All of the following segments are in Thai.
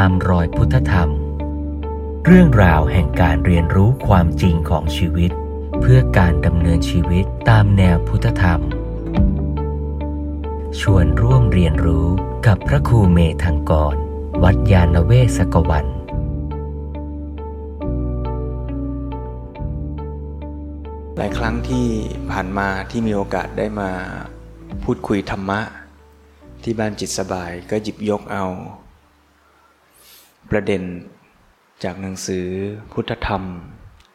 ตามรอยพุทธธรรม เรื่องราวแห่งการเรียนรู้ความจริงของชีวิต เพื่อการดำเนินชีวิตตามแนวพุทธธรรม ชวนร่วมเรียนรู้กับพระครูเมธังกร วัดยาณเวศกวันหลายครั้งที่ผ่านมาที่มีโอกาสได้มาพูดคุยธรรมะ ที่บ้านจิตสบายก็หยิบยกเอา ประเด็นจากหนังสือพุทธธรรม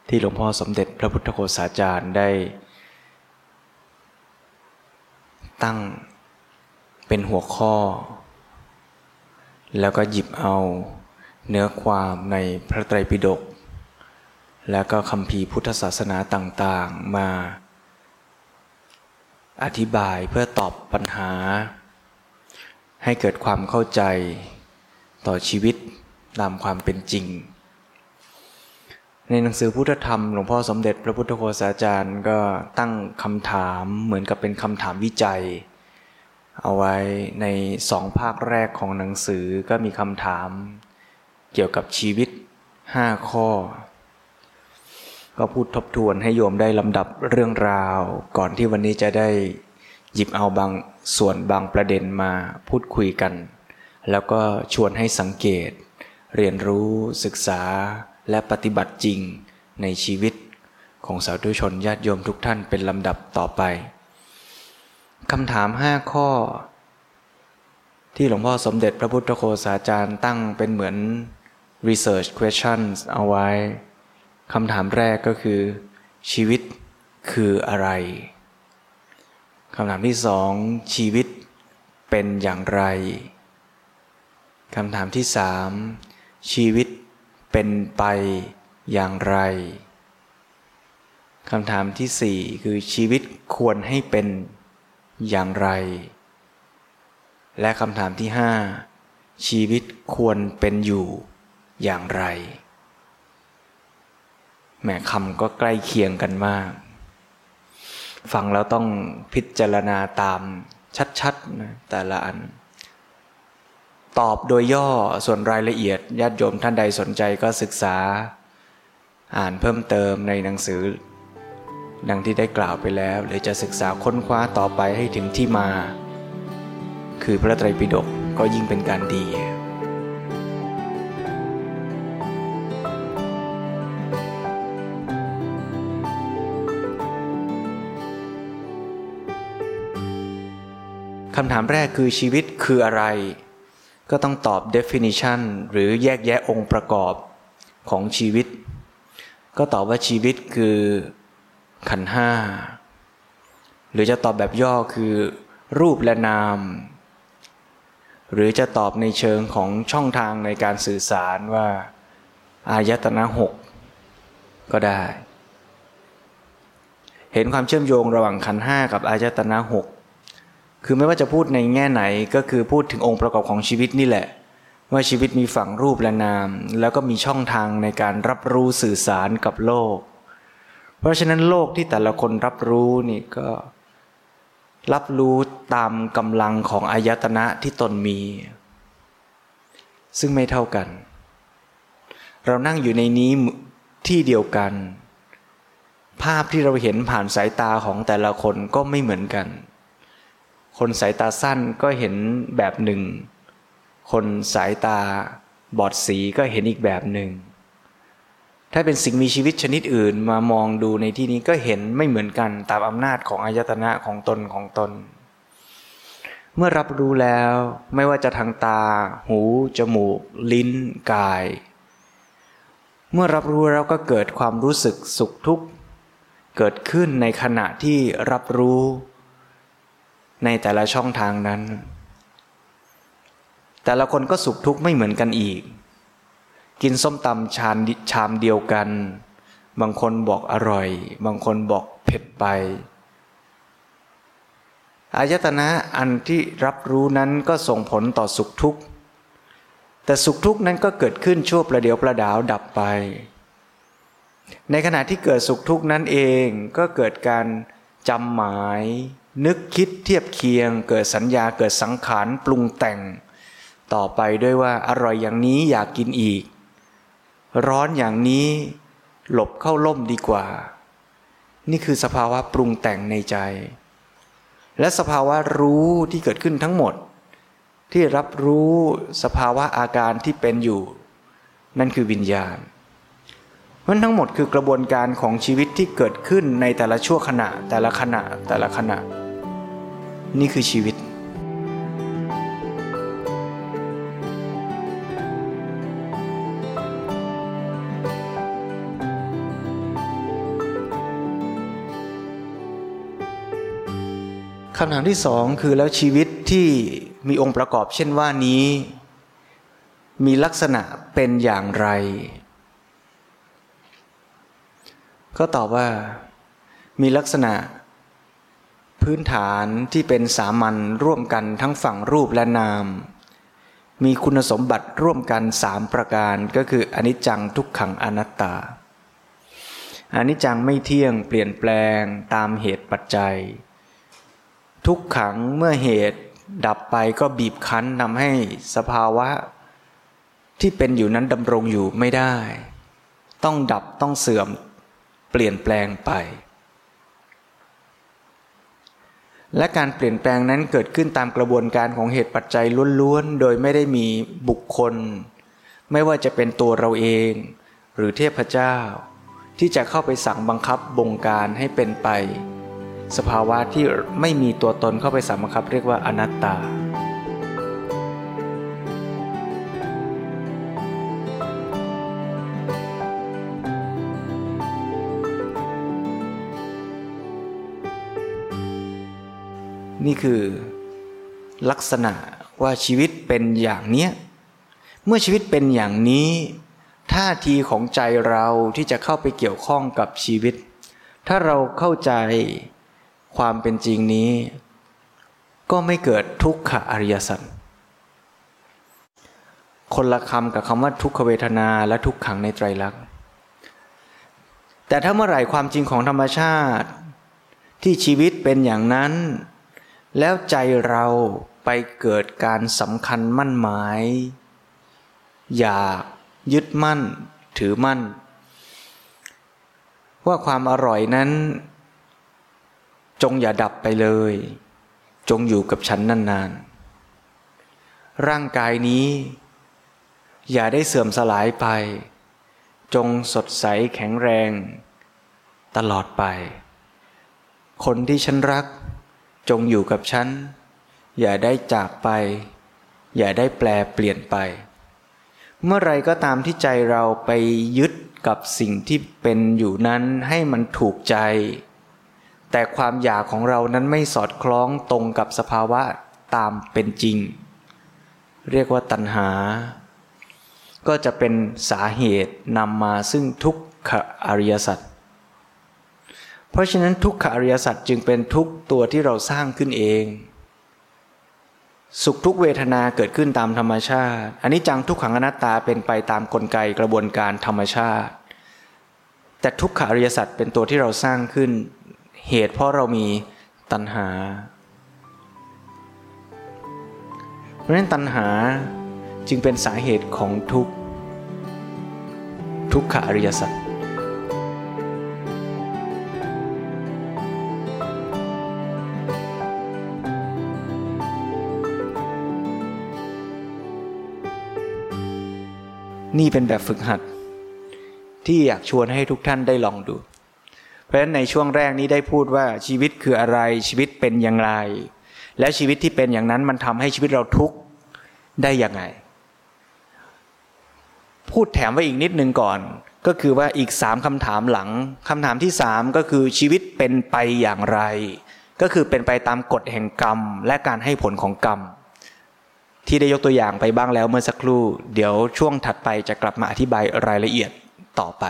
ที่หลวงพ่อสมเด็จพระพุทธโฆษาจารย์ได้ ตั้งเป็นหัวข้อ แล้วก็หยิบเอาเนื้อความในพระไตรปิฎกแล้วก็คำพีพุทธศาสนาต่างๆ มาอธิบายเพื่อตอบปัญหา ให้เกิดความเข้าใจต่อชีวิต ตามความเป็นจริง ในหนังสือพุทธธรรมหลวงพ่อสมเด็จพระพุทธโฆษาจารย์ก็ตั้งคำถามเหมือนกับเป็นคำถามวิจัย เอาไว้ในสองภาคแรกของหนังสือก็มีคำถาม เกี่ยวกับชีวิตห้าข้อ ก็พูดทบทวนให้โยมได้ลำดับเรื่องราว ก่อนที่วันนี้จะได้หยิบเอาบางส่วนบางประเด็นมาพูดคุยกัน แล้วก็ชวนให้สังเกต เรียนรู้ศึกษาและปฏิบัติจริงในชีวิตของสาธุชนญาติโยมทุกท่านเป็นลำดับต่อไปคำถามห้าข้อ ที่หลวงพ่อสมเด็จพระพุทธโฆษาจารย์ตั้งเป็นเหมือน research questions เอาไว้คำถามแรกก็คือ ชีวิตคืออะไรคำถามที่สองชีวิตเป็นอย่างไรคำถามที่สาม ชีวิตเป็นไปอย่างไรคำถามที่สี่คือชีวิตควรให้เป็นอย่างไร และคำถามที่ห้าชีวิตควรเป็นอยู่อย่างไรแหมคำก็ใกล้เคียงกันมาก ฟังแล้วต้องพิจารณาตามชัดๆนะแต่ละอัน ตอบโดยย่อส่วนรายละเอียดญาติโยมท่านใดสนใจก็ศึกษา อ่านเพิ่มเติมในหนังสือ ดังที่ได้กล่าวไปแล้ว หรือจะศึกษาค้นคว้าต่อไปให้ถึงที่มา คือพระไตรปิฎกก็ยิ่งเป็นการดีคำถามแรกคือชีวิตคืออะไร ก็ต้องตอบ definition หรือแยกแยะองค์ประกอบของชีวิต ก็ตอบว่าชีวิตคือขันห้า หรือจะตอบแบบย่อคือรูปและนาม หรือจะตอบในเชิงของช่องทางในการสื่อสารว่า อายตนะหกก็ได้ เห็นความเชื่อมโยงระหว่างขันห้ากับอายตนะหก คือไม่ว่าจะพูดในแง่ไหนก็คือพูดถึงองค์ประกอบของชีวิตนี่แหละ ว่าชีวิตมีฝั่งรูปและนาม แล้วก็มีช่องทางในการรับรู้สื่อสารกับโลก เพราะฉะนั้นโลกที่แต่ละคนรับรู้นี่ก็ รับรู้ตามกำลังของอายตนะที่ตนมี ซึ่งไม่เท่ากัน เรานั่งอยู่ในนี้ที่เดียวกัน ภาพที่เราเห็นผ่านสายตาของแต่ละคนก็ไม่เหมือนกัน คนสายตาสั้นก็เห็นแบบหนึ่ง คนสายตาบอดสีก็เห็นอีกแบบหนึ่ง ถ้าเป็นสิ่งมีชีวิตชนิดอื่นมามองดูในที่นี้ก็เห็นไม่เหมือนกันตามอำนาจของอายตนะของตนของตน เมื่อรับรู้แล้วไม่ว่าจะทางตา หู จมูก ลิ้น กาย เมื่อรับรู้แล้วก็เกิดความรู้สึกสุขทุกข์ เกิดขึ้นในขณะที่รับรู้ ในแต่ละช่องทางนั้น แต่ละคนก็สุขทุกข์ไม่เหมือนกันอีก กินส้มตำชามชามเดียวกัน บางคนบอกอร่อย บางคนบอกเผ็ดไป อายตนะอันที่รับรู้นั้นก็ส่งผลต่อสุขทุกข์แต่สุขทุกข์นั้นก็เกิดขึ้นชั่วประเดียวประดาวดับไป ในขณะที่เกิดสุขทุกข์นั้นเองก็เกิดการจำหมาย นึกคิดเทียบเคียง เกิดสัญญาเกิดสังขารปรุงแต่ง ต่อไปด้วยว่าอร่อยอย่างนี้อยากกินอีก ร้อนอย่างนี้หลบเข้าล่มดีกว่า นี่คือสภาวะปรุงแต่งในใจ และสภาวะรู้ที่เกิดขึ้นทั้งหมด ที่รับรู้สภาวะอาการที่เป็นอยู่ นั่นคือวิญญาณมันทั้งหมดคือกระบวนการของชีวิตที่เกิดขึ้นในแต่ละชั่วขณะแต่ละขณะแต่ละขณะ นี่คือชีวิต คำถามที่สองคือแล้วชีวิตที่มีองค์ประกอบเช่นว่านี้ มีลักษณะเป็นอย่างไร ก็ตอบว่ามีลักษณะ พื้นฐานที่เป็นสามัญร่วมกันทั้งฝั่งรูปและนาม มีคุณสมบัติร่วมกันสามประการก็คืออนิจจังทุกขังอนัตตาอนิจจังไม่เที่ยงเปลี่ยนแปลงตามเหตุปัจจัย ทุกขังเมื่อเหตุดับไปก็บีบคั้นทำให้สภาวะ ที่เป็นอยู่นั้นดำรงอยู่ไม่ได้ ต้องดับต้องเสื่อมเปลี่ยนแปลงไป และการเปลี่ยนแปลงนั้นเกิดขึ้นตามกระบวนการของเหตุปัจจัยล้วนๆ โดยไม่ได้มีบุคคล ไม่ว่าจะเป็นตัวเราเอง หรือเทพเจ้า ที่จะเข้าไปสั่งบังคับบงการให้เป็นไป สภาวะที่ไม่มีตัวตนเข้าไปสามัคับเรียกว่าอนัตตา นี่คือลักษณะว่าชีวิตเป็นอย่างเนี้ยเมื่อชีวิตเป็นอย่างนี้ท่าทีของใจเราที่จะเข้าไปเกี่ยวข้องกับชีวิต ถ้าเราเข้าใจความเป็นจริงนี้ ก็ไม่เกิดทุกขอริยสัจคนละคำกับคำว่าทุกขเวทนาและทุกขังในไตรลักษณ์แต่ถ้าเมื่อไหร่ความจริงของธรรมชาติ ที่ชีวิตเป็นอย่างนั้น แล้วใจเราไปเกิดการสำคัญมั่นหมาย อยากยึดมั่น ถือมั่น ว่าความอร่อยนั้น จงอย่าดับไปเลย จงอยู่กับฉันนานๆ ร่างกายนี้ อย่าได้เสื่อมสลายไป จงสดใสแข็งแรง ตลอดไป คนที่ฉันรัก จงอยู่กับฉัน อย่าได้จากไป อย่าได้แปลเปลี่ยนไป เมื่อไรก็ตามที่ใจเราไปยึดกับสิ่งที่เป็นอยู่นั้นให้มันถูกใจ แต่ความอยากของเรานั้นไม่สอดคล้องตรงกับสภาวะตามเป็นจริง เรียกว่าตัณหา ก็จะเป็นสาเหตุนำมาซึ่งทุกขอริยสัจ เพราะฉะนั้นทุกขอริยสัจจึงเป็นทุกตัวที่เราสร้างขึ้นเอง สุขทุกเวทนาเกิดขึ้นตามธรรมชาติ อันนี้จังทุกขังอนัตตาเป็นไปตามกลไกกระบวนการธรรมชาติ แต่ทุกขอริยสัจเป็นตัวที่เราสร้างขึ้น เหตุเพราะเรามีตัณหา เพราะฉะนั้นตัณหาจึงเป็นสาเหตุของทุกทุกขอริยสัจ นี่เป็นแบบฝึกหัด ที่อยากชวนให้ทุกท่านได้ลองดู เพราะฉะนั้นในช่วงแรกนี้ได้พูดว่าชีวิตคืออะไรชีวิตเป็นอย่างไร และชีวิตที่เป็นอย่างนั้นมันทำให้ชีวิตเราทุกข์ได้ยังไง พูดแถมไว้อีกนิดนึงก่อน ก็คือว่าอีกสามคำถามหลังคำถามที่สามก็คือชีวิตเป็นไปอย่างไร ก็คือเป็นไปตามกฎแห่งกรรม และการให้ผลของกรรม ที่ได้ยกตัวอย่างไปบ้างแล้วเมื่อสักครู่ เดี๋ยวช่วงถัดไปจะกลับมาอธิบายรายละเอียดต่อไป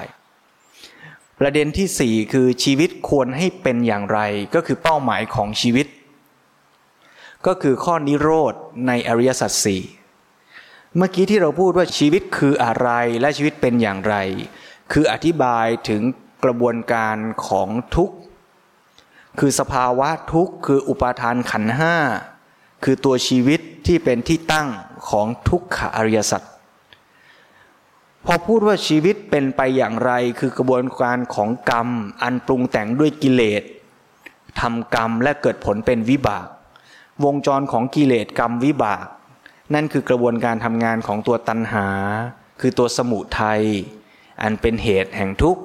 ประเด็นที่สี่คือชีวิตควรให้เป็นอย่างไรก็คือเป้าหมายของชีวิต ก็คือข้อนิโรธในอริยสัจสี่เมื่อกี้ที่เราพูดว่าชีวิตคืออะไรและชีวิตเป็นอย่างไร คืออธิบายถึงกระบวนการของทุกข์ คือสภาวะทุกข์ คืออุปาทานขันห้าคือตัวชีวิต ที่เป็นที่ตั้งของทุกขอริยสัจพอพูดว่าชีวิตเป็นไปอย่างไรคือกระบวนการของกรรม อันปรุงแต่งด้วยกิเลสทำกรรมและเกิดผลเป็นวิบาก วงจรของกิเลสกรรมวิบาก นั่นคือกระบวนการทำงานของตัวตัณหา คือตัวสมุทัยอันเป็นเหตุแห่งทุกข์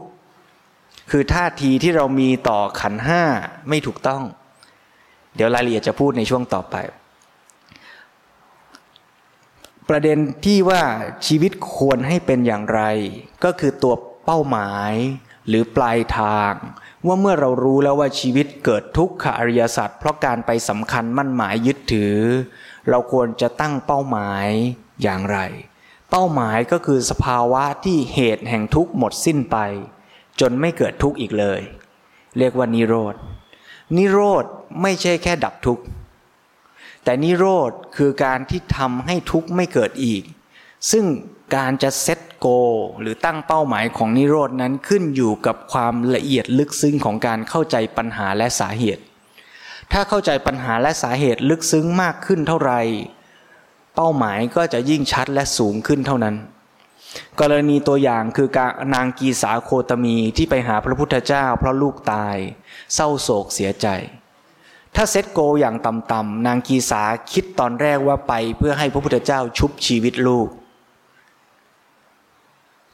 คือท่าทีที่เรามีต่อขันห้าไม่ถูกต้อง เดี๋ยวรายละเอียดจะพูดในช่วงต่อไป ประเด็นที่ว่าชีวิตควรให้เป็นอย่างไร ก็คือตัวเป้าหมาย หรือปลายทาง ว่าเมื่อเรารู้แล้วว่าชีวิตเกิดทุกขอริยสัจเพราะการไปสำคัญมั่นหมายยึดถือ เราควรจะตั้งเป้าหมายอย่างไร เป้าหมายก็คือสภาวะที่เหตุแห่งทุกข์หมดสิ้นไป จนไม่เกิดทุกข์อีกเลย เรียกว่านิโรธนิโรธไม่ใช่แค่ดับทุกข์ แต่นิโรธคือการที่ทำให้ทุกข์ไม่เกิดอีก ซึ่งการจะเซตโก หรือตั้งเป้าหมายของนิโรธนั้นขึ้นอยู่กับความละเอียดลึกซึ้งของการเข้าใจปัญหาและสาเหตุ ถ้าเข้าใจปัญหาและสาเหตุลึกซึ้งมากขึ้นเท่าไหร่เป้าหมายก็จะยิ่งชัดและสูงขึ้นเท่านั้น กรณีตัวอย่างคือการนางกีสาโคตมีที่ไปหาพระพุทธเจ้าเพราะลูกตาย เศร้าโศกเสียใจ ถ้าเซตโกอย่างต่ำๆนางกีสาคิดตอนแรกว่าไปเพื่อให้พระพุทธเจ้าชุบชีวิตลูก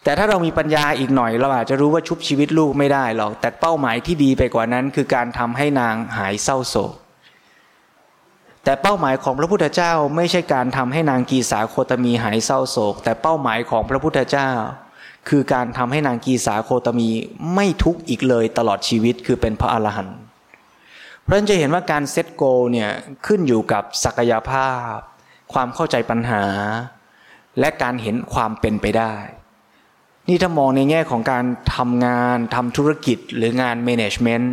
แต่ถ้าเรามีปัญญาอีกหน่อยเราอาจจะรู้ว่าชุบชีวิตลูกไม่ได้หรอกแต่เป้าหมายที่ดีไปกว่านั้น คือการทำให้นางหายเศร้าโศก แต่เป้าหมายของพระพุทธเจ้าไม่ใช่การทำให้นางกีสาโคตมีหายเศร้าโศก แต่เป้าหมายของพระพุทธเจ้า คือการทำให้นางกีสาโคตมีไม่ทุกข์อีกเลยตลอดชีวิตคือเป็นพระอรหันต์ ราะฉะนั้นจะเห็นว่าการเซตโกเนี่ยขึ้นอยู่กับศักยภาพ ความเข้าใจปัญหา และการเห็นความเป็นไปได้ นี่ถ้ามองในแง่ของการทำงานทำธุรกิจหรืองาน management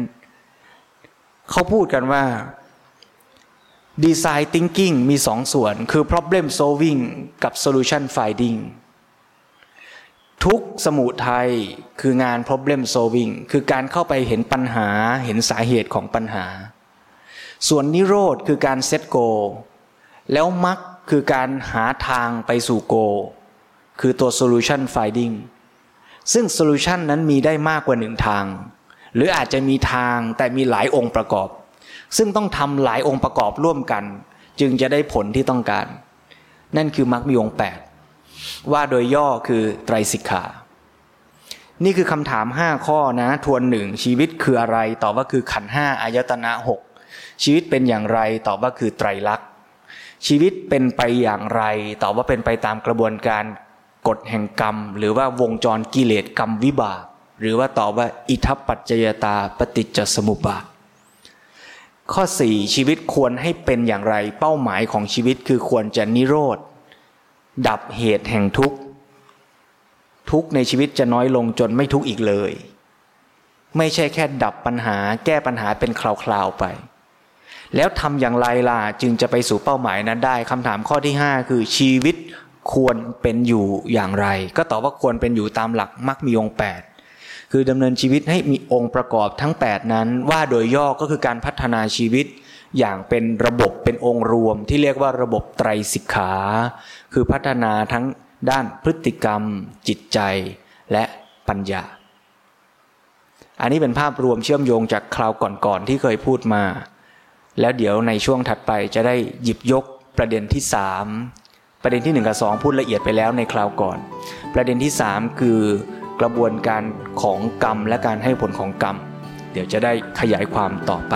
เขาพูดกันว่าดีไซน์ thinking มีสองส่วน คือ problem solving กับ solution finding ทุกสมุทัยคืองาน problem solving คือการเข้าไปเห็นปัญหาเห็นสาเหตุของปัญหา ส่วนนิโรธคือการเซตโก แล้วมักคือการหาทางไปสู่โก คือตัว solution finding ซึ่ง solution นั้นมีได้มากกว่าหนึ่งทาง หรืออาจจะมีทางแต่มีหลายองค์ประกอบ ซึ่งต้องทำหลายองค์ประกอบร่วมกัน จึงจะได้ผลที่ต้องการ นั่นคือมรรคมีองค์แปด ว่าโดยย่อคือไตรสิกขา นี่คือคำถามห้าข้อนะ ทวนหนึ่งชีวิตคืออะไรตอบว่าคือขันห้าอายตนะหกชีวิตเป็นอย่างไรตอบว่าคือไตรลักษณ์ชีวิตเป็นไปอย่างไรตอบว่าเป็นไปตามกระบวนการกฎแห่งกรรม หรือว่าวงจรกิเลสกรรมวิบาก หรือว่าตอบว่าอิทัปปัจจยตาปฏิจจสมุปบาทข้อสี่ชีวิตควรให้เป็นอย่างไร เป้าหมายของชีวิตคือควรจะนิโรธ ดับเหตุแห่งทุกข์ทุกข์ในชีวิตจะน้อยลงจนไม่ทุกข์อีกเลย ไม่ใช่แค่ดับปัญหาแก้ปัญหาเป็นคราวๆไป แล้วทำอย่างไรล่ะจึงจะไปสู่เป้าหมายนั้นได้คำถามข้อที่ห้าคือชีวิตควรเป็นอยู่อย่างไร ก็ตอบว่าควรเป็นอยู่ตามหลักมักมีองค์แปดคือดำเนินชีวิตให้มีองค์ประกอบทั้ง 8 นั้น ว่าโดยย่อก็คือการพัฒนาชีวิต อย่างเป็นระบบเป็นองค์รวมที่เรียกว่าระบบไตรสิกขา คือพัฒนาทั้งด้านพฤติกรรม จิตใจและปัญญา อันนี้เป็นภาพรวมเชื่อมโยงจากคราวก่อนๆที่เคยพูดมา แล้วเดี๋ยวในช่วงถัดไปจะได้หยิบยกประเด็นที่สามประเด็นที่หนึ่งกับสองพูดละเอียดไปแล้วในคราวก่อน ประเด็นที่สามคือกระบวนการของกรรมและการให้ผลของกรรม เดี๋ยวจะได้ขยายความต่อไป